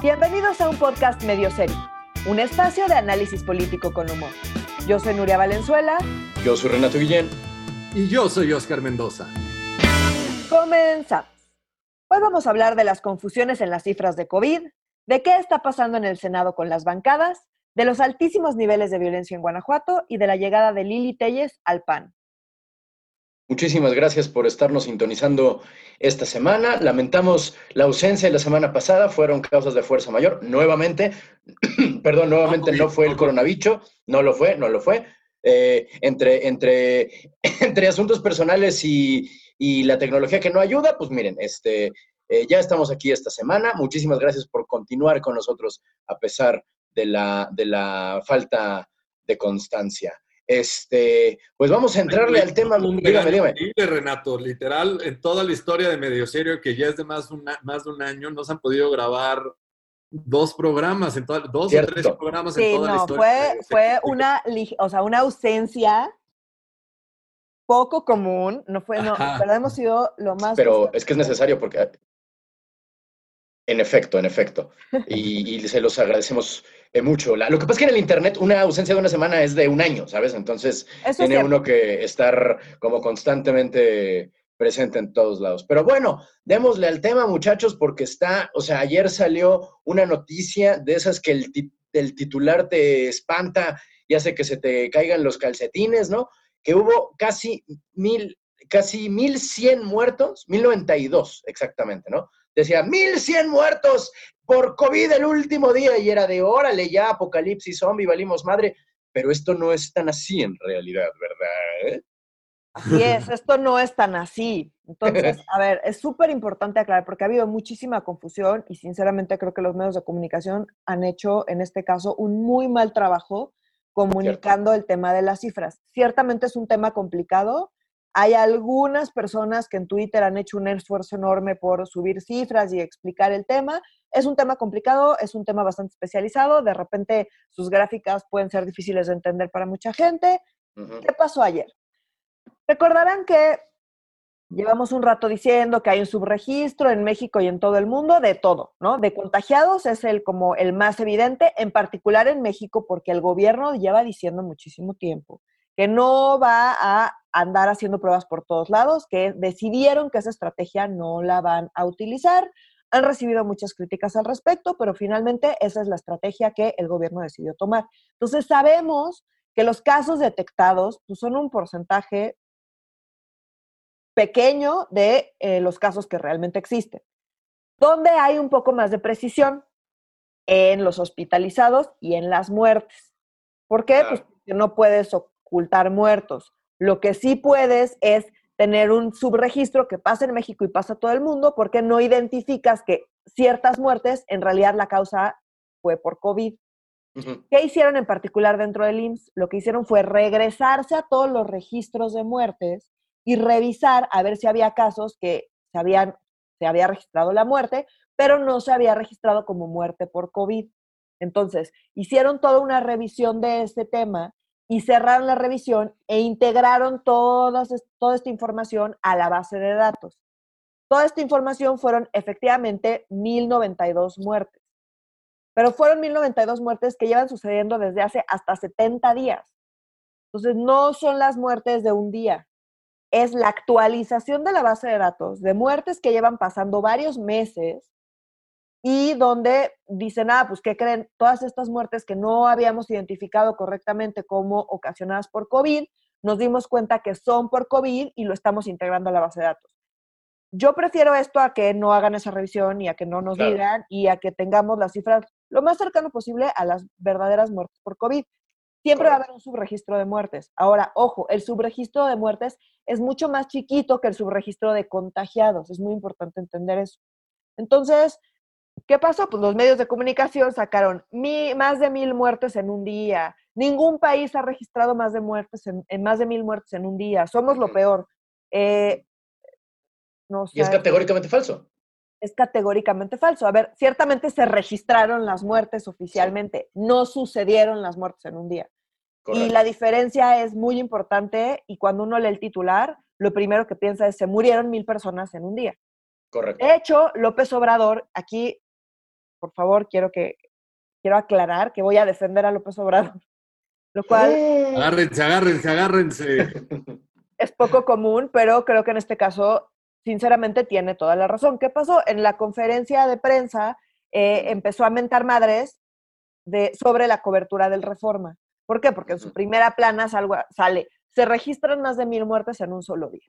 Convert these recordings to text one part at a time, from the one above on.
Bienvenidos a un podcast medio serio, un espacio de análisis político con humor. Yo soy Nuria Valenzuela. Yo soy Renato Guillén. Y yo soy Oscar Mendoza. Comenzamos. Hoy vamos a hablar de las confusiones en las cifras de COVID, de qué está pasando en el Senado con las bancadas, de los altísimos niveles de violencia en Guanajuato y de la llegada de Lili Telles al PAN. Muchísimas gracias por estarnos sintonizando esta semana. Lamentamos la ausencia de la semana pasada, fueron causas de fuerza mayor. Nuevamente, perdón, nuevamente no fue el coronavirus, no lo fue, no lo fue. Eh, entre, entre, entre asuntos personales y, la tecnología que no ayuda, pues miren, este, eh, ya estamos aquí esta semana. Muchísimas gracias por continuar con nosotros a pesar de la, de la falta de constancia. Este, pues vamos a entrarle al tema. Dígame, dígame. Renato, literal, en toda la historia de Medio Serio, que ya es de más, más de un año, no se han podido grabar dos programas, en dos o tres programas en toda la historia. Fue, fue una, o sea, una ausencia poco común, no fue, no, pero hemos sido lo más... Pero es que es necesario porque en efecto, en efecto. Y, se los agradecemos eh, mucho. lo que pasa es que en el Internet una ausencia de una semana es de un año, ¿sabes? Entonces tiene uno que estar como constantemente presente en todos lados. Pero bueno, démosle al tema, muchachos, porque está, o sea, ayer salió una noticia de esas que el, el titular te espanta y hace que se te caigan los calcetines, ¿no? Que hubo casi mil, casi mil cien muertos, mil noventa y dos exactamente, ¿no? Decía, 1100 muertos por COVID el último día y era de, órale, ya, apocalipsis zombie, valimos madre. Pero esto no es tan así en realidad, ¿verdad? Así es, esto no es tan así. Entonces, a ver, es súper importante aclarar porque ha habido muchísima confusión y sinceramente creo que los medios de comunicación han hecho en este caso un muy mal trabajo comunicando el tema de las cifras. Ciertamente es un tema complicado, hay algunas personas que en Twitter han hecho un esfuerzo enorme por subir cifras y explicar el tema. Es un tema complicado, es un tema bastante especializado, de repente sus gráficas pueden ser difíciles de entender para mucha gente. ¿Qué pasó ayer? Recordarán que llevamos un rato diciendo que hay un subregistro en México y en todo el mundo de todo, ¿no? De contagiados es el como el más evidente, en particular en México porque el gobierno lleva diciendo muchísimo tiempo que no va a andar haciendo pruebas por todos lados, que decidieron que esa estrategia no la van a utilizar. Han recibido muchas críticas al respecto, pero finalmente esa es la estrategia que el gobierno decidió tomar. Entonces sabemos que los casos detectados pues, son un porcentaje pequeño de eh, los casos que realmente existen. ¿Dónde hay un poco más de precisión? En los hospitalizados y en las muertes. ¿Por qué? Pues porque no puedes ocultar muertos. Lo que sí puedes es tener un subregistro que pasa en México y pasa a todo el mundo porque no identificas que ciertas muertes en realidad la causa fue por COVID. ¿Qué hicieron en particular dentro del IMSS? Lo que hicieron fue regresarse a todos los registros de muertes y revisar a ver si había casos que se, habían, se había registrado la muerte, pero no se había registrado como muerte por COVID. Entonces, hicieron toda una revisión de este tema y cerraron la revisión e integraron todas, toda esta información a la base de datos. Toda esta información fueron efectivamente 1092 muertes, pero fueron 1092 muertes que llevan sucediendo desde hace hasta 70 días. Entonces, no son las muertes de un día, es la actualización de la base de datos de muertes que llevan pasando varios meses y donde dicen, ah, pues, ¿qué creen? Todas estas muertes que no habíamos identificado correctamente como ocasionadas por COVID, nos dimos cuenta que son por COVID y lo estamos integrando a la base de datos. Yo prefiero esto a que no hagan esa revisión y a que no nos digan y a que tengamos las cifras lo más cercano posible a las verdaderas muertes por COVID. Siempre va a haber un subregistro de muertes. Ahora, ojo, el subregistro de muertes es mucho más chiquito que el subregistro de contagiados. Es muy importante entender eso. Entonces, ¿Qué pasó? Pues los medios de comunicación sacaron más de mil muertes en un día. Ningún país ha registrado más de muertes en, más de mil muertes en un día. Somos lo peor. Eh, y es categóricamente falso. Es categóricamente falso. A ver, ciertamente se registraron las muertes oficialmente, no sucedieron las muertes en un día. Y la diferencia es muy importante y cuando uno lee el titular, lo primero que piensa es se murieron mil personas en un día. Correcto. De hecho, López Obrador, aquí por favor, quiero que quiero aclarar que voy a defender a López Obrador. Lo cual. Agárrense, agárrense, agárrense. Es poco común, pero creo que en este caso, sinceramente, tiene toda la razón. ¿Qué pasó? En la conferencia de prensa eh, empezó a mentar madres de, sobre la cobertura del reforma. ¿Por qué? Porque en su primera plana sale, se registran más de mil muertes en un solo día.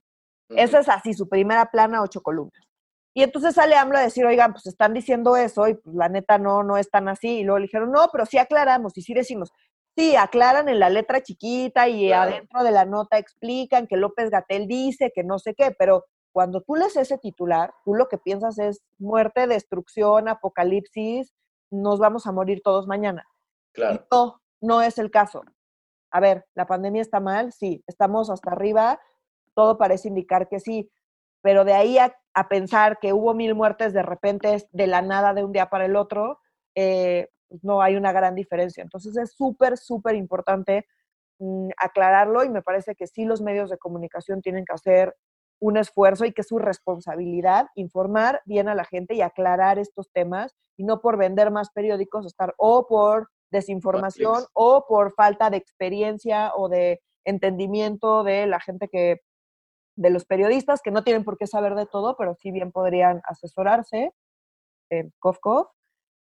Esa es así, su primera plana, ocho columnas. Y entonces sale AMLO a decir, oigan, pues están diciendo eso y pues la neta no, no es tan así. Y luego le dijeron, no, pero sí aclaramos y sí decimos, sí, aclaran en la letra chiquita y adentro de la nota explican que López Gatel dice que no sé qué, pero cuando tú lees ese titular, tú lo que piensas es muerte, destrucción, apocalipsis, nos vamos a morir todos mañana. Claro. no, no es el caso. A ver, ¿la pandemia está mal? Sí. ¿Estamos hasta arriba? Todo parece indicar que sí pero de ahí a, pensar que hubo mil muertes de repente de la nada de un día para el otro, eh, pues no hay una gran diferencia. Entonces es súper, súper importante mm, aclararlo y me parece que sí los medios de comunicación tienen que hacer un esfuerzo y que es su responsabilidad informar bien a la gente y aclarar estos temas y no por vender más periódicos estar o por desinformación o por falta de experiencia o de entendimiento de la gente que de los periodistas que no tienen por qué saber de todo, pero sí bien podrían asesorarse. Eh, cof, cof.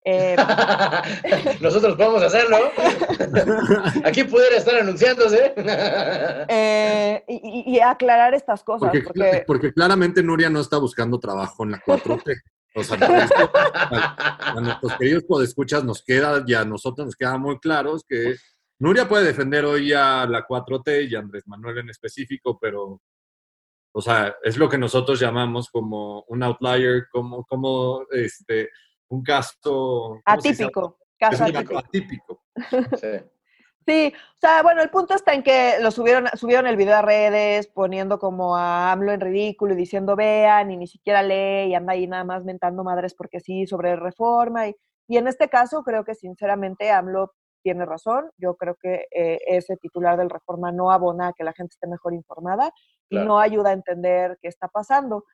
Eh, Nosotros podemos hacerlo. Aquí pudiera estar anunciándose. Eh, y, aclarar estas cosas. Porque, porque... claramente Nuria no está buscando trabajo en la 4T. O sea, a, nuestros queridos podescuchas nos queda, y a nosotros nos queda muy claros que Nuria puede defender hoy a la 4T y a Andrés Manuel en específico, pero o sea, es lo que nosotros llamamos como un outlier, como, como este, un caso... Atípico. Caso atípico. Sí. o sea, bueno, el punto está en que lo subieron, subieron el video a redes poniendo como a AMLO en ridículo y diciendo vean y ni siquiera lee y anda ahí nada más mentando madres porque sí sobre reforma. Y, y en este caso creo que sinceramente AMLO tiene razón. Yo creo que eh, ese titular del reforma no abona a que la gente esté mejor informada y no ayuda a entender qué está pasando.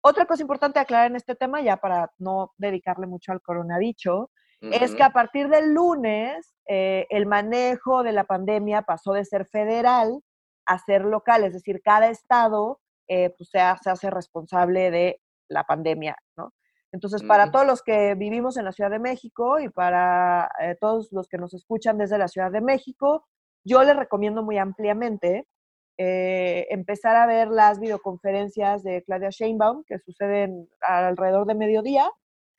Otra cosa importante aclarar en este tema, ya para no dedicarle mucho al coronadicho, es que a partir del lunes eh, el manejo de la pandemia pasó de ser federal a ser local, es decir, cada estado eh, pues se, se hace responsable de la pandemia, ¿no? Entonces, para todos los que vivimos en la Ciudad de México y para eh, todos los que nos escuchan desde la Ciudad de México, yo les recomiendo muy ampliamente eh, empezar a ver las videoconferencias de Claudia Sheinbaum que suceden alrededor de mediodía,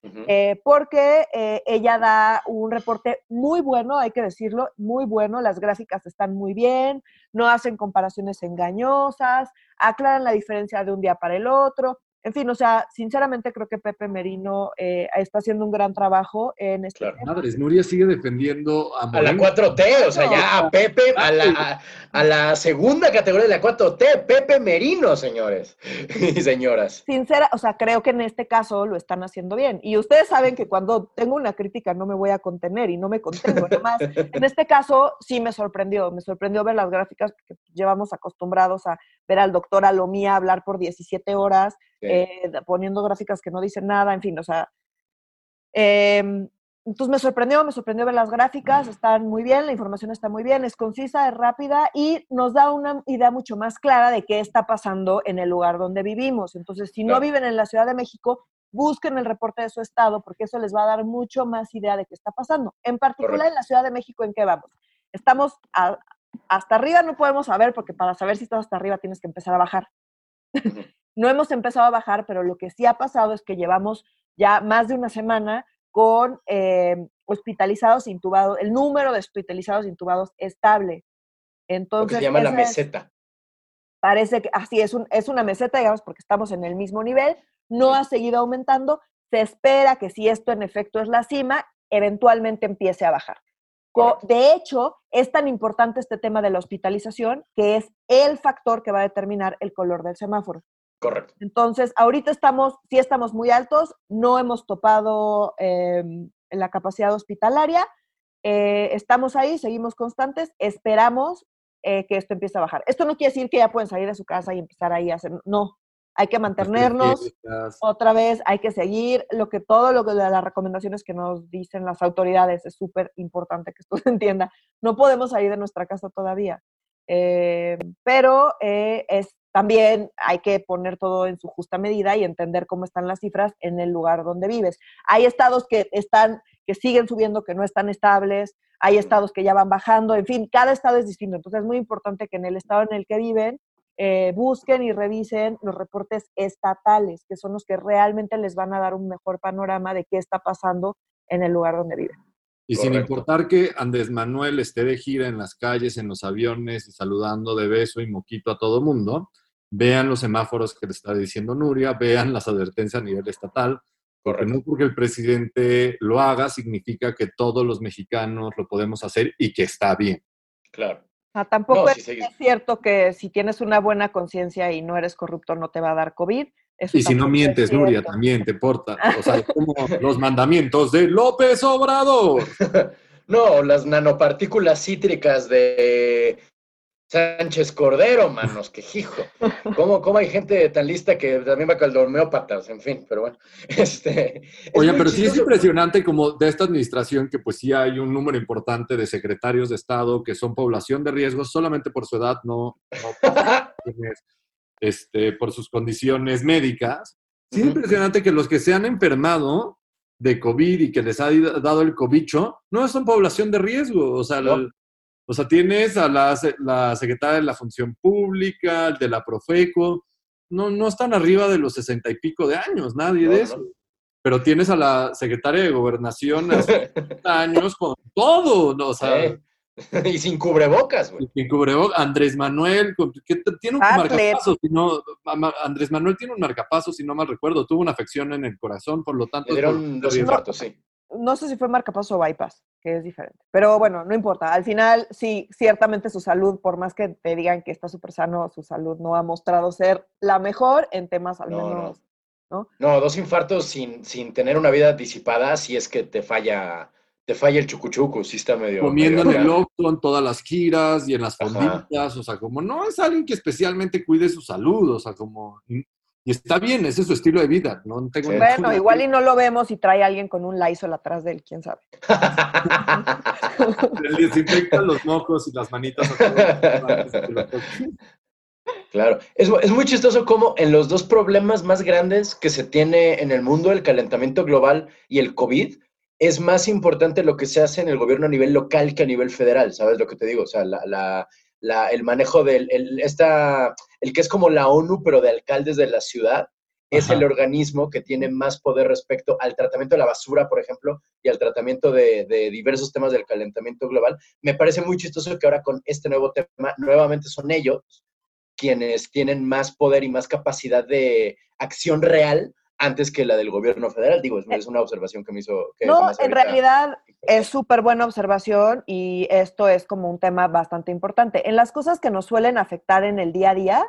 eh, porque ella da un reporte muy bueno, hay que decirlo, muy bueno, las gráficas están muy bien, no hacen comparaciones engañosas, aclaran la diferencia de un día para el otro, en fin, o sea, sinceramente creo que Pepe Merino eh, está haciendo un gran trabajo en este claro. Madres, Nuria sigue defendiendo a, a la 4T, o sea, ya a Pepe, a la, a, la, segunda categoría de la 4T, Pepe Merino, señores y señoras. Sincera, o sea, creo que en este caso lo están haciendo bien. Y ustedes saben que cuando tengo una crítica no me voy a contener y no me contengo. Además, en este caso sí me sorprendió, me sorprendió ver las gráficas que llevamos acostumbrados a ver al doctor Alomía hablar por 17 horas eh, poniendo gráficas que no dicen nada, en fin, o sea. Em, entonces me sorprendió, me sorprendió ver las gráficas, están muy bien, la información está muy bien, es concisa, es rápida y nos da una idea mucho más clara de qué está pasando en el lugar donde vivimos. Entonces, si no viven en la Ciudad de México, busquen el reporte de su estado porque eso les va a dar mucho más idea de qué está pasando. En particular en la Ciudad de México, ¿en qué vamos? Estamos hasta arriba, no podemos saber porque para saber si estás hasta arriba tienes que empezar a bajar. No hemos empezado a bajar, pero lo que sí ha pasado es que llevamos ya más de una semana con eh, hospitalizados intubados, el número de hospitalizados intubados estable. Entonces, lo que se llama la meseta. parece que así es, un, es una meseta, digamos, porque estamos en el mismo nivel, no ha seguido aumentando, se espera que si esto en efecto es la cima, eventualmente empiece a bajar. De hecho, es tan importante este tema de la hospitalización que es el factor que va a determinar el color del semáforo. Correcto. Entonces, ahorita estamos, sí estamos muy altos, no hemos topado em, la capacidad hospitalaria, eh, estamos ahí, seguimos constantes, esperamos eh, que esto empiece a bajar. Esto no quiere decir que ya pueden salir de su casa y empezar ahí a hacer, no, hay que mantenernos, otra vez hay que seguir, lo que todo lo que las recomendaciones que nos dicen las autoridades es súper importante que esto se entienda. No podemos salir de nuestra casa todavía, eh, pero eh, es también hay que poner todo en su justa medida y entender cómo están las cifras en el lugar donde vives. Hay estados que están, que siguen subiendo, que no están estables, hay estados que ya van bajando, en fin, cada estado es distinto. Entonces es muy importante que en el estado en el que viven eh, busquen y revisen los reportes estatales, que son los que realmente les van a dar un mejor panorama de qué está pasando en el lugar donde viven. Y sin importar que Andrés Manuel esté de gira en las calles, en los aviones y saludando de beso y moquito a todo mundo, vean los semáforos que le está diciendo Nuria, vean las advertencias a nivel estatal, porque no porque el presidente lo haga significa que todos los mexicanos lo podemos hacer y que está bien. Claro. Ah, tampoco es, cierto que si tienes una buena conciencia y no eres corrupto no te va a dar COVID. y si no mientes, Nuria, también te importa. O sea, como los mandamientos de López Obrador. no, las nanopartículas cítricas de Sánchez Cordero, manos, que hijo. ¿Cómo, ¿Cómo, hay gente tan lista que también va con el homeópatas? En fin, pero bueno. Este, Oye, pero sí es impresionante como de esta administración que pues sí hay un número importante de secretarios de Estado que son población de riesgo solamente por su edad, no, este, por sus condiciones médicas. Sí es impresionante que los que se han enfermado de COVID y que les ha dado el cobicho, no son población de riesgo. O sea, o sea, tienes a la, la secretaria de la Función Pública, de la Profeco, no, no están arriba de los sesenta y pico de años, nadie de eso. Pero tienes a la secretaria de Gobernación hace años con todo, ¿no? O sea, y sin cubrebocas, güey. Sin cubrebocas. Andrés Manuel, que tiene un marcapaso, si no, Andrés Manuel tiene un marcapaso, si no mal recuerdo, tuvo una afección en el corazón, por lo tanto... dieron dos infartos, sí no sé si fue marcapaso o bypass, que es diferente. Pero bueno, no importa. Al final, sí, ciertamente su salud, por más que te digan que está súper sano, su salud no ha mostrado ser la mejor en temas al menos. No. ¿no? dos infartos sin, sin tener una vida disipada, si es que te falla, te falla el chucuchuco, sí está medio. Comiendo en el octo, en todas las giras y en las fonditas, o sea, como no es alguien que especialmente cuide su salud, o sea, como y está bien, ese es su estilo de vida. No tengo bueno, igual y no lo vemos y trae a alguien con un Lysol atrás de él, quién sabe. Le desinfecta los mocos y las manitas. Claro, es, es, muy chistoso como en los dos problemas más grandes que se tiene en el mundo, el calentamiento global y el COVID, es más importante lo que se hace en el gobierno a nivel local que a nivel federal, ¿sabes lo que te digo? O sea, la, la, el manejo del, el, esta, el que es como la ONU, pero de alcaldes de la ciudad, es el organismo que tiene más poder respecto al tratamiento de la basura, por ejemplo, y al tratamiento de, diversos temas del calentamiento global. Me parece muy chistoso que ahora con este nuevo tema, nuevamente son ellos quienes tienen más poder y más capacidad de acción real antes que la del gobierno federal. Digo, es, una observación que me hizo... Que no, en realidad es súper buena observación y esto es como un tema bastante importante. En las cosas que nos suelen afectar en el día a día,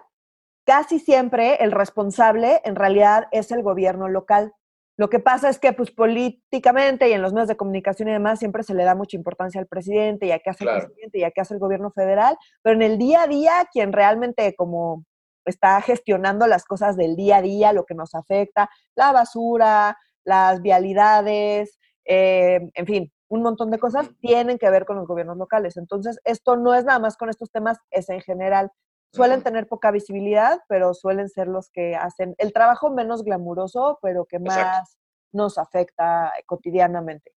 casi siempre el responsable en realidad es el gobierno local. Lo que pasa es que pues políticamente y en los medios de comunicación y demás siempre se le da mucha importancia al presidente y a qué hace el presidente y a qué hace el gobierno federal, pero en el día a día quien realmente como está gestionando las cosas del día a día, lo que nos afecta, la basura, las vialidades, eh, en fin, un montón de cosas tienen que ver con los gobiernos locales. Entonces, esto no es nada más con estos temas, es en general. Suelen tener poca visibilidad, pero suelen ser los que hacen el trabajo menos glamuroso, pero que más nos afecta cotidianamente.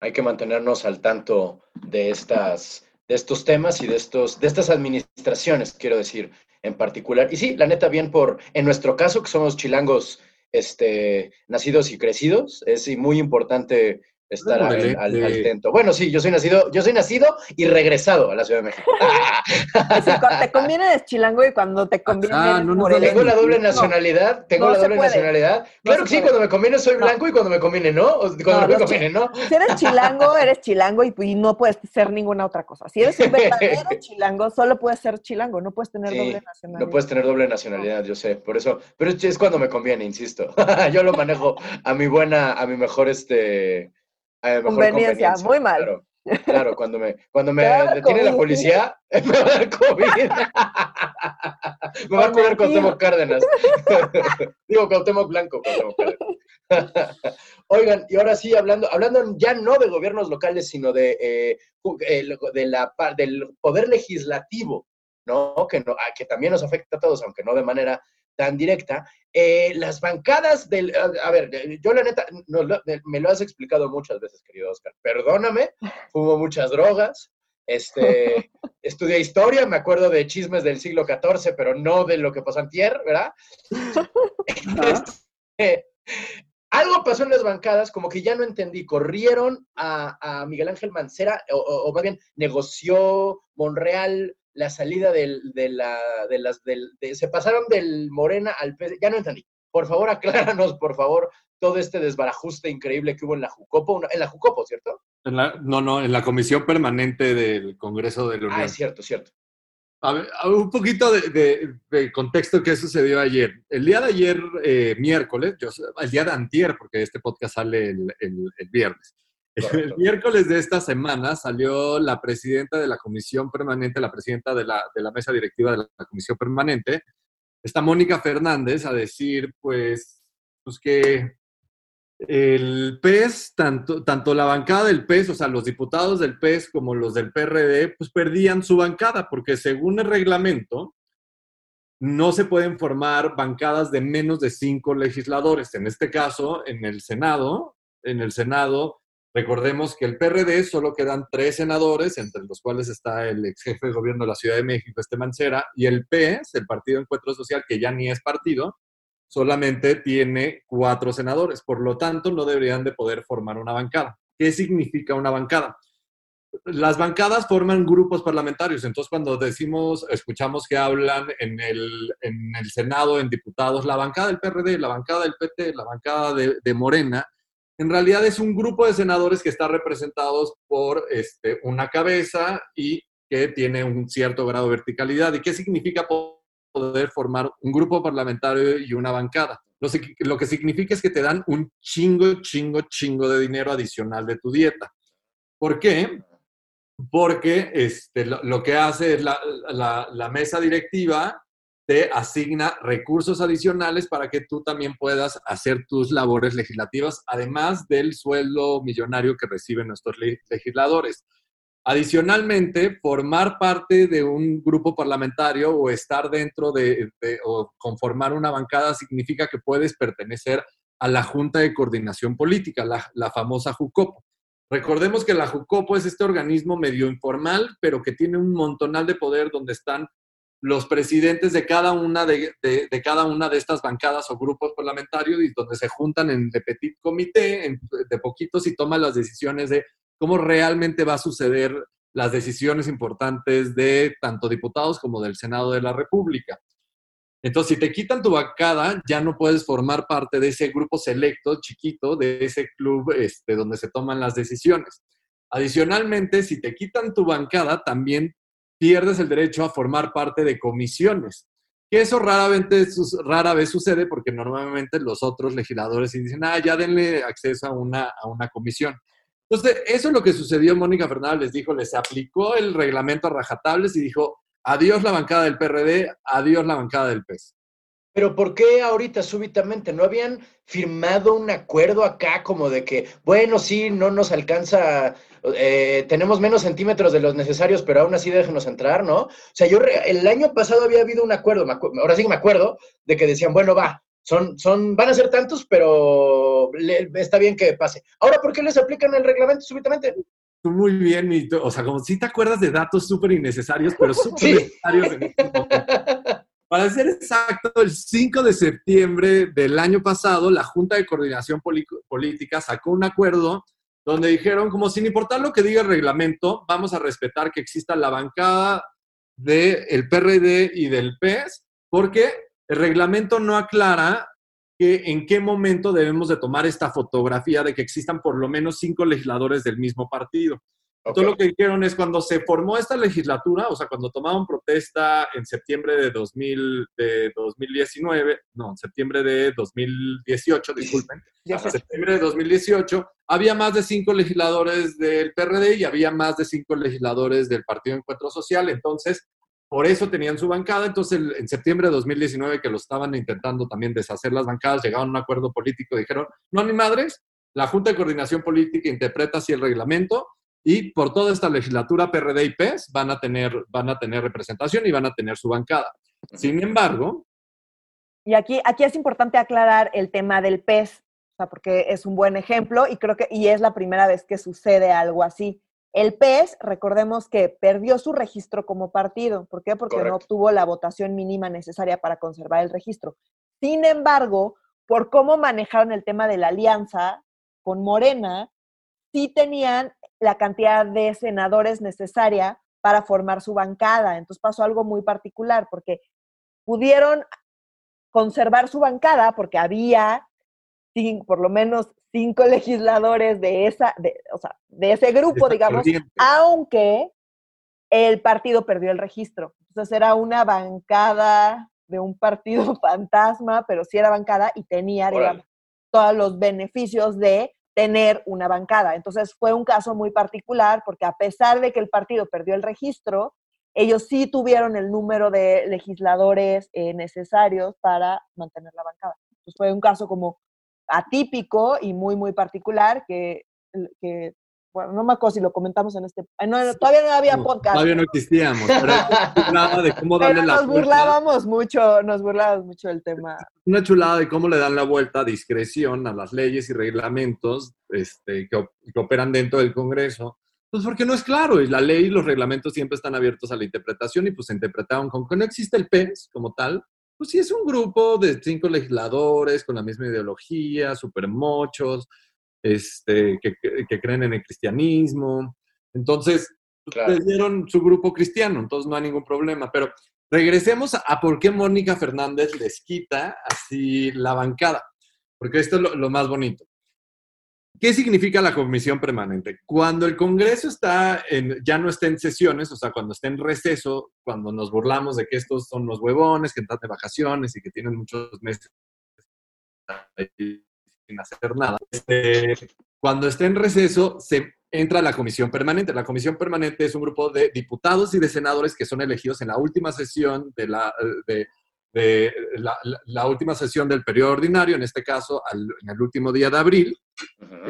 Hay que mantenernos al tanto de estas de estos temas y de estos de estas administraciones, quiero decir en particular. Y sí, la neta, bien por, en nuestro caso, que somos chilangos este, nacidos y crecidos, es muy importante estar al, al, Bueno, sí, yo soy nacido, yo soy nacido y regresado a la Ciudad de México. cuando te conviene es chilango y cuando te conviene ah, no, Tengo la doble nacionalidad, tengo la doble nacionalidad. Claro que sí, cuando me conviene soy blanco y cuando me conviene no, cuando no, me conviene no. Si eres chilango, eres chilango y, no puedes ser ninguna otra cosa. Si eres un verdadero chilango, solo puedes ser chilango, no puedes tener doble nacionalidad. No puedes tener doble nacionalidad, yo sé, por eso, pero es cuando me conviene, insisto. yo lo manejo a mi buena, a mi mejor este conveniencia, muy mal. Claro, cuando me, cuando me detiene la policía, me va a dar COVID. me va a cuidar Cuauhtémoc Cárdenas. Digo Cuauhtémoc Blanco, Cuauhtémoc Cárdenas. Oigan, y ahora sí, hablando, hablando ya no de gobiernos locales, sino de, eh, de la, del poder legislativo, ¿no? Que, no, que también nos afecta a todos, aunque no de manera tan directa. Eh, las bancadas del... A, ver, yo la neta, me lo has explicado muchas veces, querido Oscar. Perdóname, fumo muchas drogas, este, estudié historia, me acuerdo de chismes del siglo XIV, pero no de lo que pasó antier, ¿verdad? Este, algo pasó en las bancadas, como que ya no entendí. Corrieron a, Miguel Ángel Mancera, o, o, más bien negoció Monreal la salida del, de, la, de las, del, se pasaron del Morena al ya no entendí. Por favor, acláranos, por favor, todo este desbarajuste increíble que hubo en la Jucopo, en la Jucopo, ¿cierto? no, no, en la Comisión Permanente del Congreso de la Unión. Ah, es cierto, cierto. A ver, un poquito de, de, contexto que sucedió ayer. El día de ayer, eh, miércoles, yo, el día de antier, porque este podcast sale el, el viernes, el miércoles de esta semana salió la presidenta de la comisión permanente, la presidenta de la, de la mesa directiva de la comisión permanente, está Mónica Fernández, a decir, pues, pues que el PES, tanto, tanto la bancada del PES, o sea, los diputados del PES como los del PRD, pues perdían su bancada, porque según el reglamento, no se pueden formar bancadas de menos de cinco legisladores. En este caso, en el Senado, en el Senado Recordemos que el PRD solo quedan tres senadores, entre los cuales está el ex jefe de gobierno de la Ciudad de México, este Mancera, y el PES, el Partido Encuentro Social, que ya ni es partido, solamente tiene cuatro senadores. Por lo tanto, no deberían de poder formar una bancada. ¿Qué significa una bancada? Las bancadas forman grupos parlamentarios. Entonces, cuando decimos, escuchamos que hablan en el, en el Senado, en diputados, la bancada del PRD, la bancada del PT, la bancada de, de Morena, en realidad es un grupo de senadores que está representados por este, una cabeza y que tiene un cierto grado de verticalidad. ¿Y qué significa poder formar un grupo parlamentario y una bancada? Lo, que significa es que te dan un chingo, chingo, chingo de dinero adicional de tu dieta. ¿Por qué? Porque este, lo, que hace es la, la mesa directiva te asigna recursos adicionales para que tú también puedas hacer tus labores legislativas, además del sueldo millonario que reciben nuestros legisladores. Adicionalmente, formar parte de un grupo parlamentario o estar dentro de, o conformar una bancada significa que puedes pertenecer a la Junta de Coordinación Política, la, la famosa JUCOPO. Recordemos que la JUCOPO es este organismo medio informal, pero que tiene un montonal de poder donde están los presidentes de cada una de, cada una de estas bancadas o grupos parlamentarios y donde se juntan en de petit comité, de poquitos y toman las decisiones de cómo realmente va a suceder las decisiones importantes de tanto diputados como del Senado de la República. Entonces, si te quitan tu bancada, ya no puedes formar parte de ese grupo selecto, chiquito, de ese club este, donde se toman las decisiones. Adicionalmente, si te quitan tu bancada, también pierdes el derecho a formar parte de comisiones. Que eso rara vez sucede porque normalmente los otros legisladores dicen, ah, ya denle acceso a una, a una comisión. Entonces, eso es lo que sucedió. Mónica Fernández les dijo, les aplicó el reglamento a rajatables y dijo, adiós la bancada del PRD, adiós la bancada del PES. Pero ¿por qué ahorita súbitamente no habían firmado un acuerdo acá como de que, bueno, sí, no nos alcanza, eh, tenemos menos centímetros de los necesarios, pero aún así déjenos entrar, ¿no? O sea, yo el año pasado había habido un acuerdo, ahora sí que me acuerdo, de que decían, bueno, va, son, son, van a ser tantos, pero está bien que pase. Ahora, ¿por qué les aplican el reglamento súbitamente? Muy bien, o sea, como si te acuerdas de datos súper innecesarios, pero súper necesarios en este para ser exacto, el 5 de septiembre del año pasado, la Junta de Coordinación Política sacó un acuerdo donde dijeron, como sin importar lo que diga el reglamento, vamos a respetar que exista la bancada del PRD y del PES, porque el reglamento no aclara que en qué momento debemos de tomar esta fotografía de que existan por lo menos cinco legisladores del mismo partido. Todo lo que dijeron es cuando se formó esta legislatura, o sea, cuando tomaron protesta en septiembre de, 2000, de 2019, no, en septiembre de 2018, disculpen, en septiembre de 2018, había más de cinco legisladores del PRD y había más de cinco legisladores del Partido Encuentro Social. Entonces, por eso tenían su bancada. Entonces, en septiembre de 2019, que lo estaban intentando también deshacer las bancadas, llegaron a un acuerdo político, dijeron, no, ni madres, la Junta de Coordinación Política interpreta así el reglamento y por toda esta legislatura PRD y PES van a tener, van a tener representación y van a tener su bancada. Sin embargo... Y aquí, aquí es importante aclarar el tema del PES, porque es un buen ejemplo y creo que y es la primera vez que sucede algo así. El PES, recordemos que perdió su registro como partido. ¿Por qué? Porque no obtuvo la votación mínima necesaria para conservar el registro. Sin embargo, por cómo manejaron el tema de la alianza con Morena, sí tenían la cantidad de senadores necesaria para formar su bancada. Entonces pasó algo muy particular porque pudieron conservar su bancada porque había por lo menos cinco legisladores de, esa, de, o sea, de ese grupo, digamos, aunque el partido perdió el registro. Entonces era una bancada de un partido fantasma, pero sí era bancada y tenía, digamos, todos los beneficios de tener una bancada. Entonces fue un caso muy particular porque a pesar de que el partido perdió el registro, ellos sí tuvieron el número de legisladores eh, necesarios para mantener la bancada. Entonces fue un caso como atípico y muy, muy particular que, que bueno, no me acuerdo si lo comentamos en este... todavía no había podcast. Todavía no existíamos, pero de cómo darle nos burlábamos mucho, nos burlábamos mucho del tema. Una chulada de cómo le dan la vuelta a discreción a las leyes y reglamentos este, que, que operan dentro del Congreso. Pues porque no es claro, y la ley y los reglamentos siempre están abiertos a la interpretación y pues se interpretaron con que no existe el PES como tal, pues sí es un grupo de cinco legisladores con la misma ideología, súper mochos, este, que, que, creen en el cristianismo. Entonces, pues, dieron su grupo cristiano, entonces no hay ningún problema. Pero regresemos a por qué Mónica Fernández les quita así la bancada, porque esto es lo más bonito. ¿Qué significa la comisión permanente? Cuando el Congreso está en, ya no está en sesiones, o sea, cuando está en receso, cuando nos burlamos de que estos son los huevones, que están de vacaciones y que tienen muchos meses sin hacer nada. Este, cuando está en receso, se entra a la comisión permanente. La comisión permanente es un grupo de diputados y de senadores que son elegidos en la última sesión de la, de, de la, última sesión del periodo ordinario, en este caso en el último día de abril,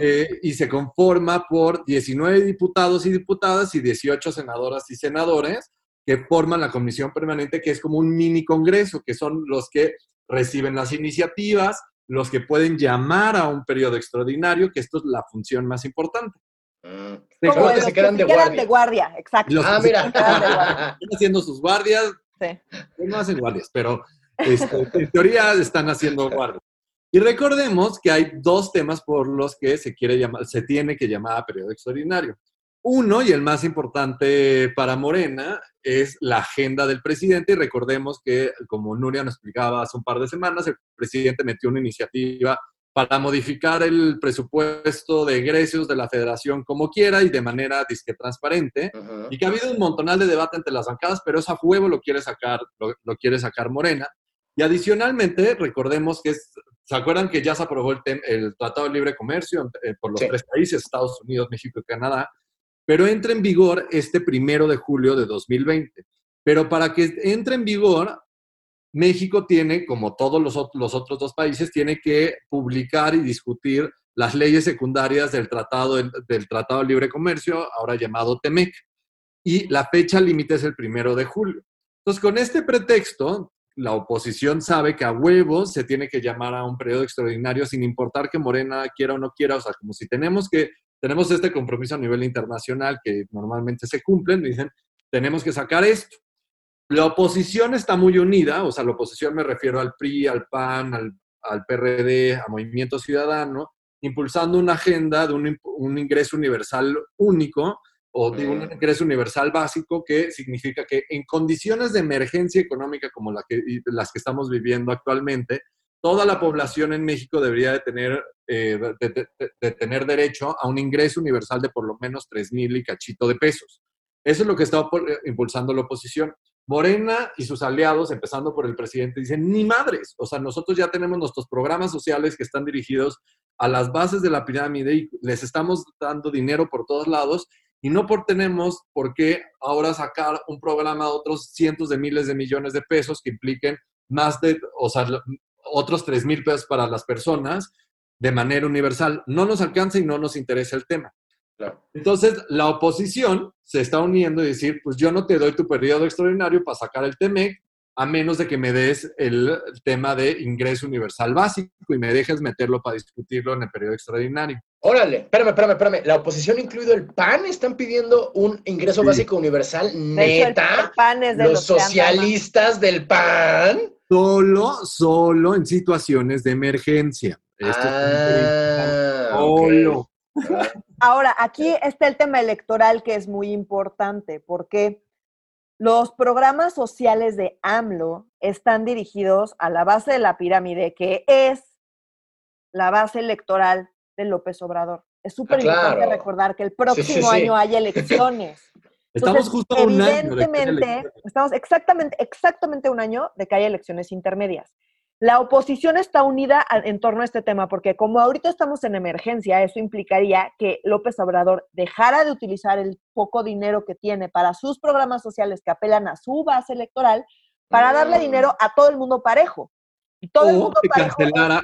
eh, y se conforma por 19 diputados y diputadas y 18 senadoras y senadores que forman la comisión permanente, que es como un mini congreso, que son los que reciben las iniciativas, los que pueden llamar a un periodo extraordinario, que esto es la función más importante. Mm. Como los se quedan, de, guardia. exacto. ah, mira. Están haciendo sus guardias, Sí. No hacen guardias, pero este, en teoría están haciendo guardias. Y recordemos que hay dos temas por los que se, quiere llamar, se tiene que llamar a periodo extraordinario. Uno, y el más importante para Morena, es la agenda del presidente. Y recordemos que, como Nuria nos explicaba hace un par de semanas, el presidente metió una iniciativa para modificar el presupuesto de egresos de la federación como quiera y de manera disque transparente. Y que ha habido un montonal de debate entre las bancadas, pero esa juego lo quiere sacar, lo, quiere sacar Morena. Y adicionalmente, recordemos que ¿se acuerdan que ya se aprobó el, el Tratado de Libre Comercio eh, por los tres países, Estados Unidos, México y Canadá? Pero entra en vigor este primero de julio de 2020. Pero para que entre en vigor, México tiene, como todos los, otros dos países, tiene que publicar y discutir las leyes secundarias del Tratado, del Tratado de Libre Comercio, ahora llamado TEMEC, y la fecha límite es el primero de julio. Entonces, con este pretexto, la oposición sabe que a huevos se tiene que llamar a un periodo extraordinario sin importar que Morena quiera o no quiera, o sea, como si tenemos que, tenemos este compromiso a nivel internacional que normalmente se cumplen, dicen, tenemos que sacar esto. La oposición está muy unida, o sea, la oposición me refiero al PRI, al PAN, al, PRD, a Movimiento Ciudadano, impulsando una agenda de un, ingreso universal único o de un ingreso universal básico que significa que en condiciones de emergencia económica como la que, las que estamos viviendo actualmente, toda la población en México debería de tener, eh, de, tener derecho a un ingreso universal de por lo menos 3 mil y cachito de pesos. Eso es lo que está impulsando la oposición. Morena y sus aliados, empezando por el presidente, dicen, ni madres, o sea, nosotros ya tenemos nuestros programas sociales que están dirigidos a las bases de la pirámide y les estamos dando dinero por todos lados y no por tenemos por qué ahora sacar un programa de otros cientos de miles de millones de pesos que impliquen más de, o sea, otros tres mil pesos para las personas de manera universal. No nos alcanza y no nos interesa el tema. Entonces, la oposición se está uniendo y decir, pues yo no te doy tu periodo extraordinario para sacar el TEMEC, a menos de que me des el, tema de ingreso universal básico y me dejes meterlo para discutirlo en el periodo extraordinario. Órale, espérame, espérame, espérame. La oposición, incluido el PAN, están pidiendo un ingreso básico universal neta. los, socialistas del PAN. Solo, solo en situaciones de emergencia. ah, solo. Ahora, aquí está el tema electoral que es muy importante, porque los programas sociales de AMLO están dirigidos a la base de la pirámide, que es la base electoral de López Obrador. Es súper ah, importante recordar que el próximo año hay elecciones. Estamos justo un año. Evidentemente, estamos exactamente, exactamente un año de que haya elecciones intermedias. La oposición está unida en torno a este tema porque como ahorita estamos en emergencia, eso implicaría que López Obrador dejara de utilizar el poco dinero que tiene para sus programas sociales que apelan a su base electoral para darle mm. dinero a todo el mundo parejo. Y todo el mundo que cancelara,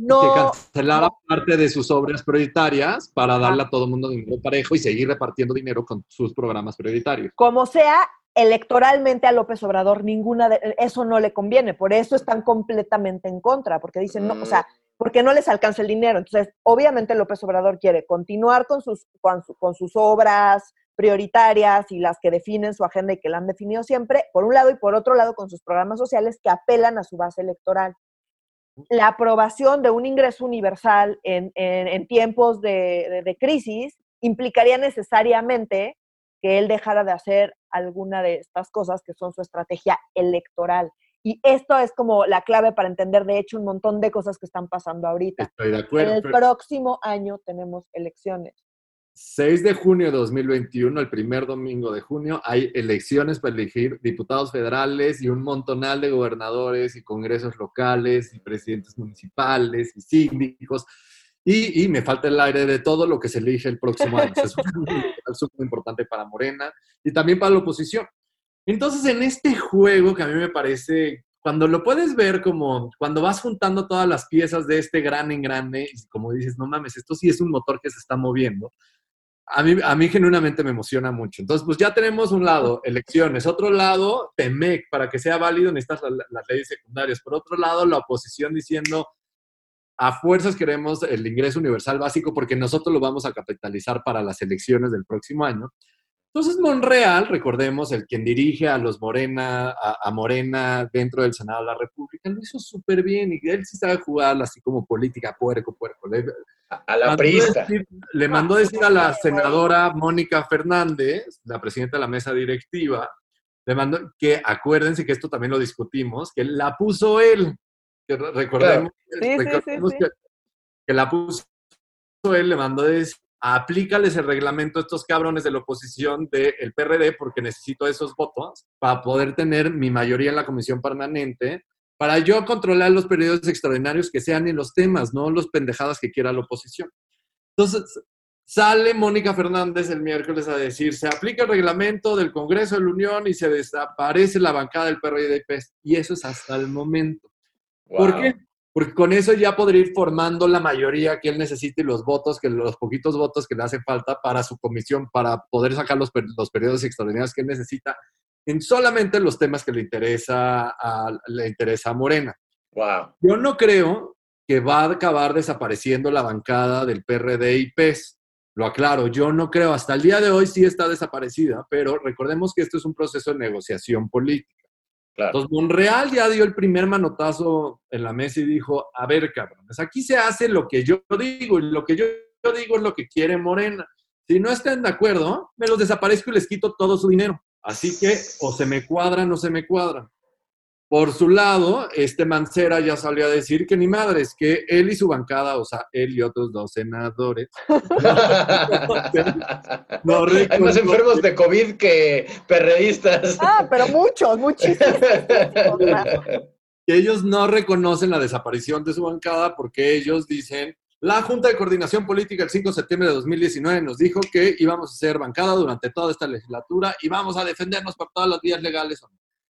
no, que cancelara parte de sus obras prioritarias para darle a todo el mundo dinero parejo y seguir repartiendo dinero con sus programas prioritarios. Como sea, electoralmente a López Obrador ninguna de eso no le conviene, por eso están completamente en contra, porque dicen, no, o sea, mm. porque no les alcanza el dinero. Entonces, obviamente López Obrador quiere continuar con sus, con, sus obras prioritarias y las que definen su agenda y que la han definido siempre, por un lado, y por otro lado, con sus programas sociales que apelan a su base electoral. La aprobación de un ingreso universal en, tiempos de, de crisis implicaría necesariamente que él dejara de hacer alguna de estas cosas que son su estrategia electoral. Y esto es como la clave para entender, de hecho, un montón de cosas que están pasando ahorita. Estoy de acuerdo. el próximo año tenemos elecciones. 6 de junio de 2021, el primer domingo de junio, hay elecciones para elegir diputados federales y un montonal de gobernadores y congresos locales y presidentes municipales y síndicos. Y, me falta el aire de todo lo que se elige el próximo año. es súper importante para Morena y también para la oposición. Entonces, en este juego que a mí me parece, cuando lo puedes ver como, cuando vas juntando todas las piezas de este gran en grande, y como dices, no mames, esto sí es un motor que se está moviendo, a mí, a mí genuinamente me emociona mucho. Entonces, pues ya tenemos un lado, elecciones, otro lado, TEMEC, para que sea válido necesitas las leyes secundarias, por otro lado, la oposición diciendo, a fuerzas queremos el ingreso universal básico porque nosotros lo vamos a capitalizar para las elecciones del próximo año. Entonces, Monreal, recordemos, el quien dirige a los Morena, a, Morena dentro del Senado de la República, lo hizo súper bien y él sí sabe jugar así como política, puerco, puerco. a la prista. le mandó decir a la senadora Mónica Fernández, la presidenta de la mesa directiva, le mandó que acuérdense que esto también lo discutimos, que la puso él recordemos, que, la puso él, le mandó decir, aplícales el reglamento a estos cabrones de la oposición del PRD porque necesito esos votos para poder tener mi mayoría en la comisión permanente, para yo controlar los periodos extraordinarios que sean en los temas, no los pendejadas que quiera la oposición. Entonces, sale Mónica Fernández el miércoles a decir, se aplica el reglamento del Congreso de la Unión y se desaparece la bancada del PRD y eso es hasta el momento. ¿Por qué? Porque con eso ya podría ir formando la mayoría que él necesite y los votos, que los poquitos votos que le hacen falta para su comisión, para poder sacar los, los periodos extraordinarios que él necesita en solamente los temas que le interesa a, le interesa a Morena. Wow. Yo no creo que va a acabar desapareciendo la bancada del PRD y PES. Lo aclaro, yo no creo, hasta el día de hoy sí está desaparecida, pero recordemos que esto es un proceso de negociación política. Entonces, Monreal ya dio el primer manotazo en la mesa y dijo, a ver, cabrones, aquí se hace lo que yo digo y lo que yo, digo es lo que quiere Morena. Si no están de acuerdo, me los desaparezco y les quito todo su dinero. Así que o se me cuadran o se me cuadran. Por su lado, este Mancera ya salió a decir que ni madres, que él y su bancada, o sea, él y otros dos senadores. no Hay más enfermos de COVID que perredistas. Ah, pero muchos, muchísimos. que ellos no reconocen la desaparición de su bancada porque ellos dicen, la Junta de Coordinación Política el 5 de septiembre de 2019 nos dijo que íbamos a ser bancada durante toda esta legislatura y vamos a defendernos por todas las vías legales.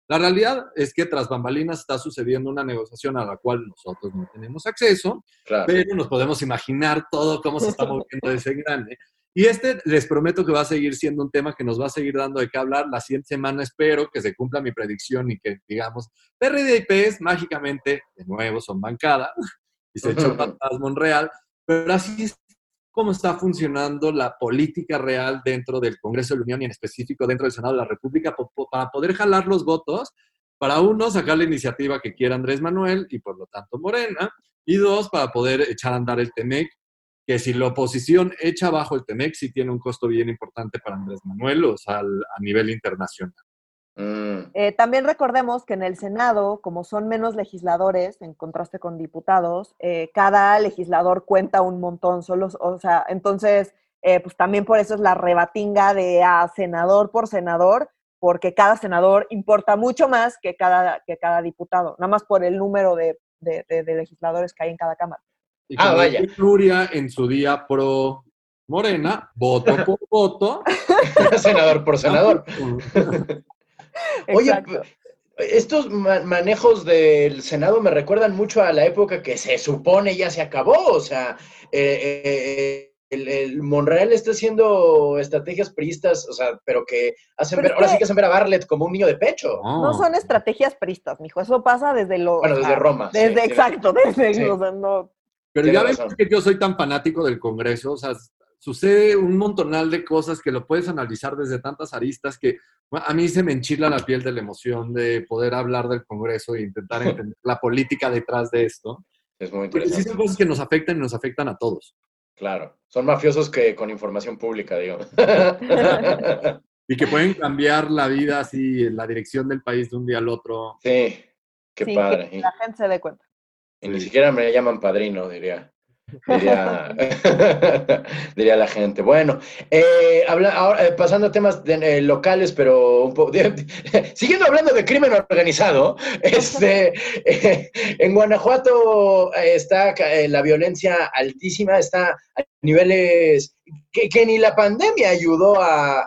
La realidad es que tras bambalinas está sucediendo una negociación a la cual nosotros no tenemos acceso, pero nos podemos imaginar todo cómo se está moviendo ese grande. Y este les prometo que va a seguir siendo un tema que nos va a seguir dando de qué hablar. La siguiente semana espero que se cumpla mi predicción y que, digamos, PRD y mágicamente, de nuevo, son bancada y se echó fantasma Monreal, pero así es cómo está funcionando la política real dentro del Congreso de la Unión y en específico dentro del Senado de la República para poder jalar los votos, para uno, sacar la iniciativa que quiera Andrés Manuel y por lo tanto Morena, y dos, para poder echar a andar el TEMEC, que si la oposición echa abajo el TEMEC, sí tiene un costo bien importante para Andrés Manuel, o sea, a nivel internacional. Mm. Eh, también recordemos que en el Senado, como son menos legisladores en contraste con diputados, eh, cada legislador cuenta un montón, solo, o sea, entonces, eh, pues también por eso es la rebatinga de a senador por senador, porque cada senador importa mucho más que cada, que cada diputado, nada más por el número de, legisladores que hay en cada cámara. Y ah, vaya. Nuria en su día pro Morena, voto por voto. senador por senador. Oye, estos manejos del Senado me recuerdan mucho a la época que se supone ya se acabó, o sea, eh, eh, el, Monreal está haciendo estrategias priistas, o sea, pero que hacen ver, ahora sí que hacen ver a Bartlett como un niño de pecho. No. Son estrategias priistas, mijo, eso pasa desde lo... Bueno, desde Roma. Desde, exacto, desde... Pero ya ves que yo soy tan fanático del Congreso, o sea, sucede un montonal de cosas que lo puedes analizar desde tantas aristas que a mí se me enchila la piel de la emoción de poder hablar del Congreso e intentar entender la política detrás de esto. Es muy interesante. sí son cosas que nos afectan y nos afectan a todos. Claro, son mafiosos que con información pública, digamos. y que pueden cambiar la vida así, la dirección del país de un día al otro. Sí, qué padre. Que la gente se dé cuenta. Y ni siquiera me llaman padrino, diría. Diría, la gente. Bueno, eh, ahora, eh, pasando a temas eh, locales, pero un poco, siguiendo hablando de crimen organizado, este, en Guanajuato está la violencia altísima, está a niveles que, ni la pandemia ayudó a,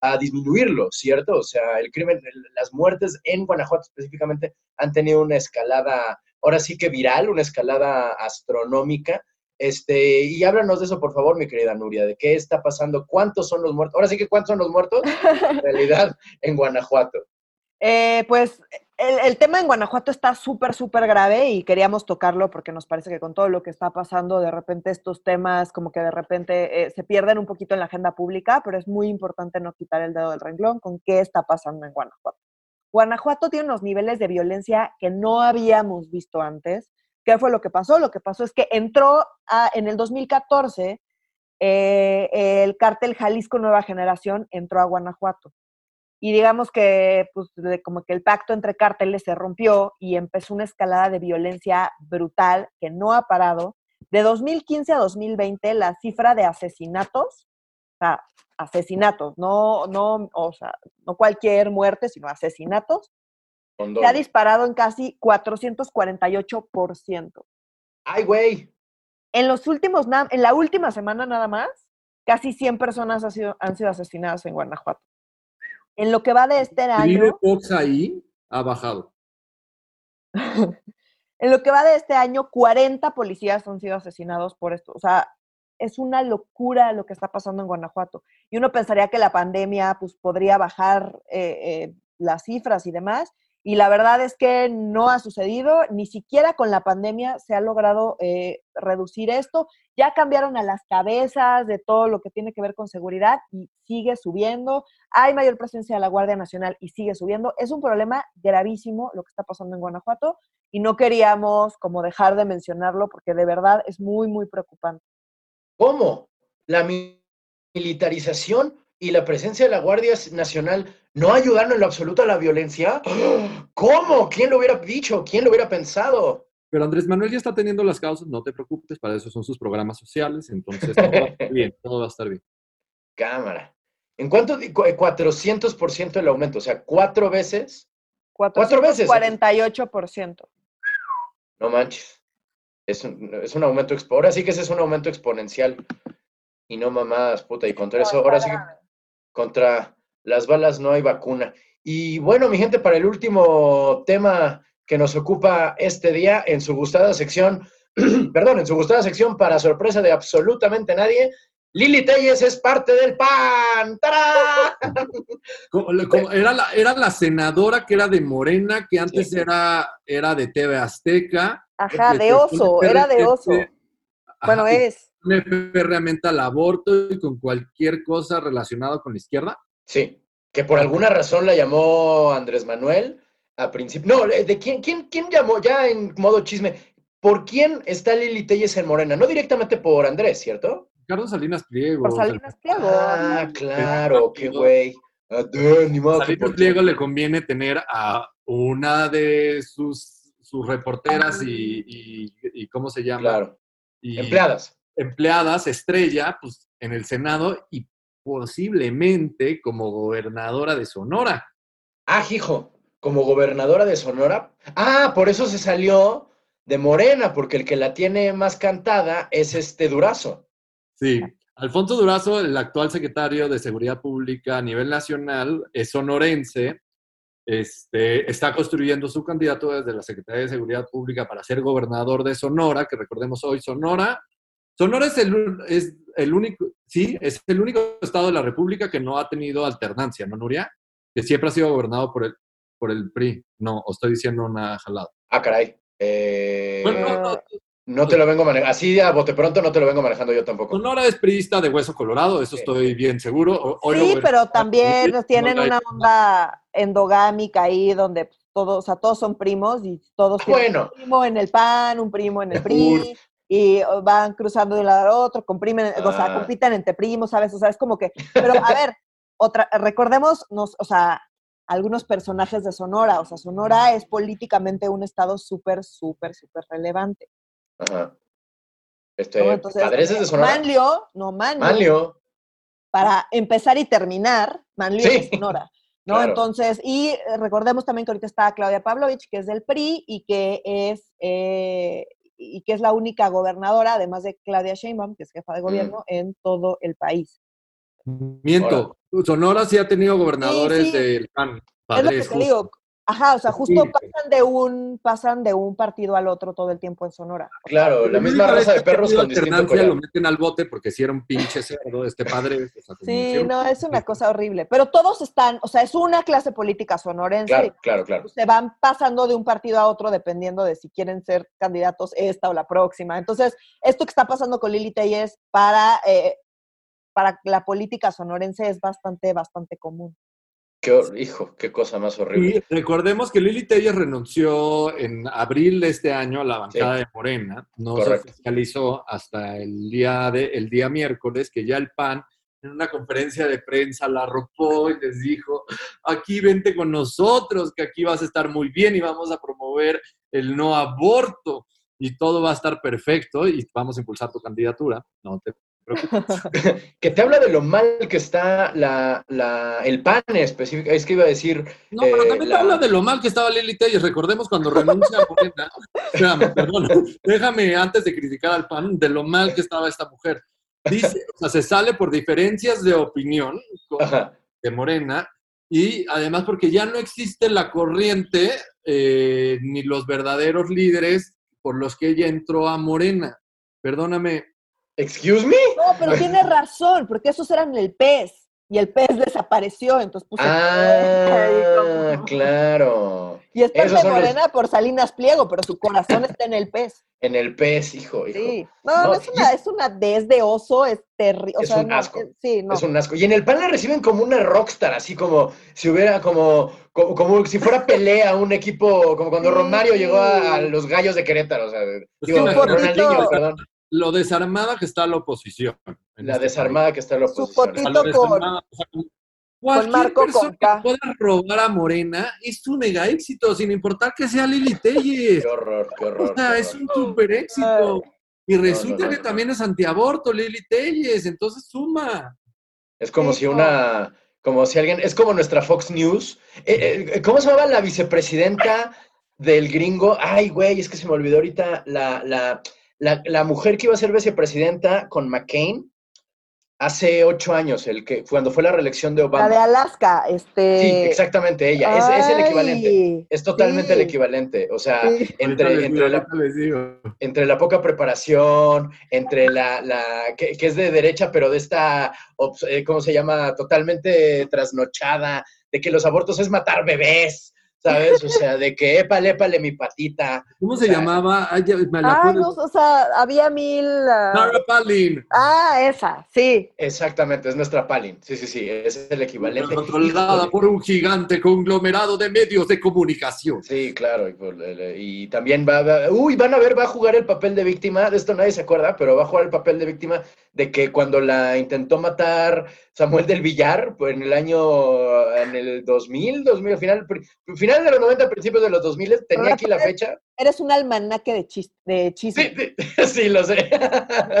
a disminuirlo, ¿cierto? O sea, el crimen, las muertes en Guanajuato específicamente han tenido una escalada ahora sí que viral, una escalada astronómica. Este, y háblanos de eso, por favor, mi querida Nuria, de qué está pasando, cuántos son los muertos. Ahora sí que cuántos son los muertos en realidad en Guanajuato. Eh, pues el, tema en Guanajuato está súper, súper grave y queríamos tocarlo porque nos parece que con todo lo que está pasando, de repente estos temas como que de repente eh, se pierden un poquito en la agenda pública, pero es muy importante no quitar el dedo del renglón con qué está pasando en Guanajuato. Guanajuato tiene unos niveles de violencia que no habíamos visto antes. ¿Qué fue lo que pasó? Lo que pasó es que entró en el 2014 eh, el cártel Jalisco Nueva Generación entró a Guanajuato. Y digamos que, pues, como que el pacto entre cárteles se rompió y empezó una escalada de violencia brutal que no ha parado. De 2015 a 2020, la cifra de asesinatos, sea, asesinatos, no, no, o sea, no cualquier muerte, sino asesinatos, se ha disparado en casi 448%. ¡Ay, güey! En los últimos, en la última semana nada más, casi 100 personas han sido, han sido asesinadas en Guanajuato. En lo que va de este año... Fox ahí ha bajado. en lo que va de este año, 40 policías han sido asesinados por esto. O sea, es una locura lo que está pasando en Guanajuato. Y uno pensaría que la pandemia pues, podría bajar eh, eh, las cifras y demás. Y la verdad es que no ha sucedido, ni siquiera con la pandemia se ha logrado eh, reducir esto. Ya cambiaron a las cabezas de todo lo que tiene que ver con seguridad y sigue subiendo. Hay mayor presencia de la Guardia Nacional y sigue subiendo. Es un problema gravísimo lo que está pasando en Guanajuato y no queríamos como dejar de mencionarlo porque de verdad es muy, muy preocupante. ¿Cómo? La militarización y la presencia de la Guardia Nacional no ayudaron en lo absoluto a la violencia. ¿Cómo? ¿Quién lo hubiera dicho? ¿Quién lo hubiera pensado? Pero Andrés Manuel ya está teniendo las causas, no te preocupes, para eso son sus programas sociales, entonces todo va a estar bien, todo va a estar bien. Cámara. ¿En cuánto? 400% el aumento, o sea, cuatro veces. Cuatro veces. 48%. No manches. Es un, es un aumento, ahora sí que ese es un aumento exponencial. Y no mamadas, puta, y contra eso, ahora sí que contra las balas no hay vacuna. Y bueno, mi gente, para el último tema que nos ocupa este día en su gustada sección, perdón, en su gustada sección para sorpresa de absolutamente nadie, Lili Telles es parte del PAN. era, la, era la senadora que era de Morena, que antes era, era de TV Azteca. Ajá, de oso, era de oso. Bueno, es. Férreamente al aborto y con cualquier cosa relacionada con la izquierda. Sí, que por alguna razón la llamó Andrés Manuel a principio. No, ¿de quién, quién, quién llamó? Ya en modo chisme. ¿Por quién está Lili Telles en Morena? No directamente por Andrés, ¿cierto? Carlos Salinas Pliego. Por Salinas Pliego. Ah, claro, qué güey. Salinas Pliego le conviene tener a una de sus, sus reporteras y, y, ¿cómo se llama? Claro. empleadas. Empleadas, estrella, pues en el Senado y posiblemente como gobernadora de Sonora. Ah, hijo como gobernadora de Sonora. Ah, por eso se salió de Morena, porque el que la tiene más cantada es este Durazo. Sí, Alfonso Durazo, el actual secretario de Seguridad Pública a nivel nacional, es sonorense, este, está construyendo su candidato desde la Secretaría de Seguridad Pública para ser gobernador de Sonora, que recordemos hoy Sonora. Sonora es el, es el único, sí, es el único estado de la República que no ha tenido alternancia, ¿no, Nuria? Que siempre ha sido gobernado por el, por el PRI. No, os estoy diciendo una jalada. Ah, caray. Eh, no, te lo vengo manejando. Así a bote pronto no te lo vengo manejando yo tampoco. Sonora es priista de hueso colorado, eso estoy bien seguro. sí, pero también tienen una onda endogámica ahí donde todos, o sea, todos son primos y todos bueno. un primo en el PAN, un primo en el PRI. y van cruzando de un lado a otro, comprimen, o sea, ah. compiten entre primos, ¿sabes? O sea, es como que, pero a ver, otra, recordemos, nos, o sea, algunos personajes de Sonora. O sea, Sonora es políticamente un estado súper, súper, súper relevante. Ajá. Este, ¿Padres de Sonora? Manlio, no, Manlio. Manlio. Para empezar y terminar, Manlio es Sonora. ¿No? Entonces, y recordemos también que ahorita está Claudia Pavlovich, que es del PRI y que es, eh, y que es la única gobernadora, además de Claudia Sheinbaum, que es jefa de gobierno, en todo el país. Miento. Sonora sí ha tenido gobernadores del PAN. es lo que te digo. Ajá, o sea, justo pasan de un pasan de un partido al otro todo el tiempo en Sonora. Claro, la misma raza de perros con collar. lo meten al bote porque si era un pinche cerdo este padre. sí, no, es una cosa horrible. Pero todos están, o sea, es una clase política sonorense. Claro, claro, claro. Se van pasando de un partido a otro dependiendo de si quieren ser candidatos esta o la próxima. Entonces, esto que está pasando con Lili Telles para eh, para la política sonorense es bastante, bastante común. Qué, hijo, qué cosa más horrible. Y recordemos que Lili Telles renunció en abril de este año a la bancada de Morena. No se oficializó hasta el día, de, el día miércoles, que ya el PAN en una conferencia de prensa la arropó y les dijo, aquí vente con nosotros, que aquí vas a estar muy bien y vamos a promover el no aborto y todo va a estar perfecto y vamos a impulsar tu candidatura. No te que te habla de lo mal que está la, el PAN específico. Es que iba a decir. No, pero también te eh, habla de lo mal que estaba Lili Telles. Recordemos cuando renuncia a Morena. perdón, déjame antes de criticar al PAN, de lo mal que estaba esta mujer. Dice, o sea, se sale por diferencias de opinión de Morena y además porque ya no existe la corriente eh, ni los verdaderos líderes por los que ella entró a Morena. Perdóname, ¿Excuse me? No, pero tiene razón, porque esos eran el pez y el pez desapareció, entonces puse... Ah, claro. Y es de Morena por Salinas Pliego, pero su corazón está en el pez. En el pez, hijo, hijo. Sí. No, no, es, una, es una des de oso, es terrible. Es un asco. sí, no. Es un asco. Y en el pan la reciben como una rockstar, así como si hubiera como, como, si fuera pelea un equipo, como cuando Romario llegó a, los gallos de Querétaro, o sea, digo, Ronaldinho, perdón. Lo desarmada que está la oposición. La este desarmada que está la oposición. Su fotito con, Cualquier Marco persona que pueda robar a Morena es un mega éxito, sin importar que sea Lili Telles. Qué horror, qué horror. O sea, es un super éxito. Y resulta que también es antiaborto Lili Telles, entonces suma. Es como si una, como si alguien, es como nuestra Fox News. Eh, eh, ¿Cómo se llamaba la vicepresidenta del gringo? Ay, güey, es que se me olvidó ahorita la, la, la, la mujer que iba a ser vicepresidenta con McCain hace ocho años, el que cuando fue la reelección de Obama. La de Alaska, este. Sí, exactamente, ella. Es, el equivalente. Es totalmente el equivalente. O sea, entre, entre, la, entre, la, poca preparación, entre la, la que, es de derecha, pero de esta, eh, ¿cómo se llama? Totalmente trasnochada, de que los abortos es matar bebés. ¿Sabes? O sea, de que épale, épale mi patita. ¿Cómo se llamaba? ah, no, o sea, había mil... Uh... Palin. Ah, esa, sí. Exactamente, es nuestra Palin. Sí, sí, sí, es el equivalente. Controlada por un gigante conglomerado de medios de comunicación. Sí, claro. Y, también va, uy, van a ver, va a jugar el papel de víctima, de esto nadie se acuerda, pero va a jugar el papel de víctima de que cuando la intentó matar Samuel del Villar, pues en el año, en el 2000, 2000, al final, final de los 90, principios de los 2000, tenía aquí la fecha. Eres un almanaque de, chis, de chisme. Sí, sí, lo sé.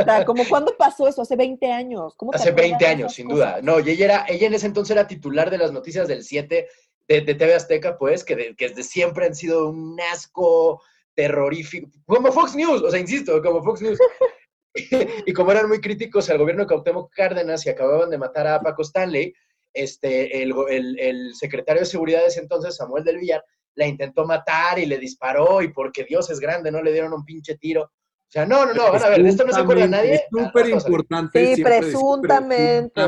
O sea, como cuándo pasó eso, hace 20 años. ¿Cómo hace 20 años, sin duda. No, y ella, era, ella en ese entonces era titular de las noticias del 7 de, de TV Azteca, pues, que, que desde siempre han sido un asco terrorífico, como Fox News, o sea, insisto, como Fox News. y como eran muy críticos al gobierno de Cuauhtémoc Cárdenas y acababan de matar a Paco Stanley, este, el, el, secretario de seguridad de ese entonces, Samuel del Villar, la intentó matar y le disparó y porque Dios es grande no le dieron un pinche tiro. O sea, no, no, no, van a ver, de esto no se acuerda nadie. Es súper importante. Sí, presuntamente.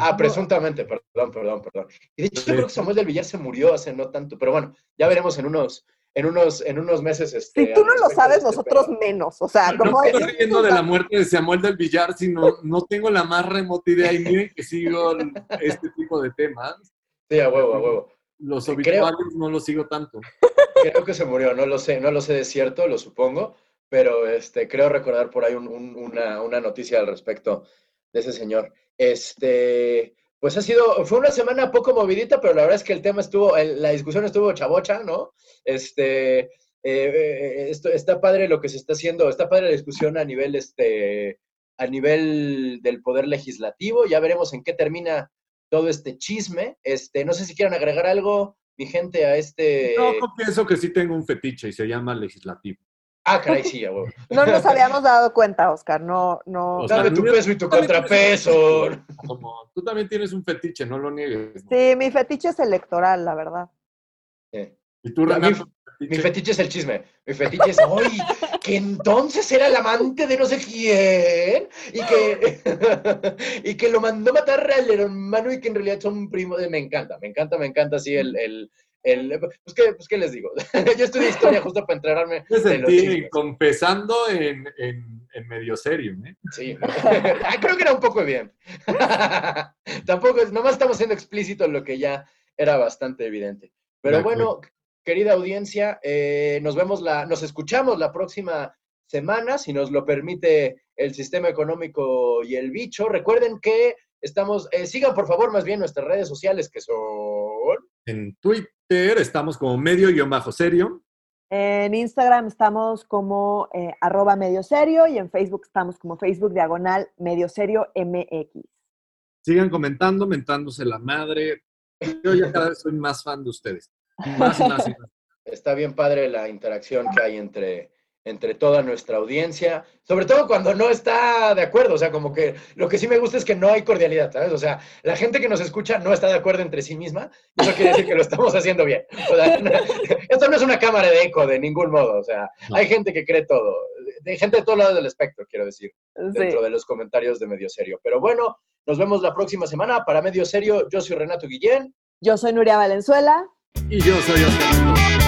Ah, presuntamente, perdón, perdón, perdón. Y de hecho, yo creo que Samuel del Villar se murió hace no tanto, pero bueno, ya veremos en unos, en unos, en unos meses. Este, si tú no lo sabes, este nosotros menos. O sea, como. No estoy riendo de la muerte de Samuel del Villar, sino no tengo la más remota idea y miren que sigo este tipo de temas. Sí, a huevo, a huevo. Los obituarios no los sigo tanto. Creo que se murió, no lo sé, no lo sé de cierto, lo supongo, pero este, creo recordar por ahí una, una noticia al respecto de ese señor. Este, pues ha sido, fue una semana poco movidita, pero la verdad es que el tema estuvo, la discusión estuvo chabocha, ¿no? Este, eh, eh, esto, está padre lo que se está haciendo, está padre la discusión a nivel, este, a nivel del poder legislativo, ya veremos en qué termina todo este chisme. Este, no sé si quieren agregar algo, mi gente, a este. No, pienso que sí tengo un fetiche y se llama legislativo. Ah, caray, sí, No nos habíamos dado cuenta, Oscar. No, no. Dame tu peso y tu contrapeso. Como, tú también tienes un fetiche, no lo niegues. Sí, mi fetiche es electoral, la verdad. ¿Y tú, Renato? Mi, fetiche es el chisme. Mi fetiche es, ¡ay! Que entonces era el amante de no sé quién. Y que, y que lo mandó matar al hermano y que en realidad son primos. Me encanta, me encanta, me encanta así el, el el, pues, ¿qué, pues, ¿qué les digo? Yo estudié historia justo para enterarme. Me sentí confesando en, en, en, medio serio, ¿eh? Sí, ah, creo que era un poco evidente. Tampoco, nomás estamos siendo explícitos lo que ya era bastante evidente. Pero bueno, querida audiencia, eh, nos vemos la, nos escuchamos la próxima semana, si nos lo permite el sistema económico y el bicho. Recuerden que estamos, eh, sigan por favor más bien nuestras redes sociales que son... En Twitter estamos como medio-serio. En Instagram estamos como eh, arroba medio serio y en Facebook estamos como Facebook diagonal medio serio MX. Sigan comentando, mentándose la madre. Yo ya cada vez soy más fan de ustedes. Más y más y más. Está bien padre la interacción que hay entre, entre toda nuestra audiencia, sobre todo cuando no está de acuerdo, o sea, como que lo que sí me gusta es que no hay cordialidad, ¿sabes? O sea, la gente que nos escucha no está de acuerdo entre sí misma, eso quiere decir que lo estamos haciendo bien. esto no es una cámara de eco de ningún modo, o sea, hay gente que cree todo, de gente de todos lados del espectro, quiero decir, dentro de los comentarios de Medio Serio. Pero bueno, nos vemos la próxima semana para Medio Serio. Yo soy Renato Guillén. Yo soy Nuria Valenzuela. Y yo soy Oscar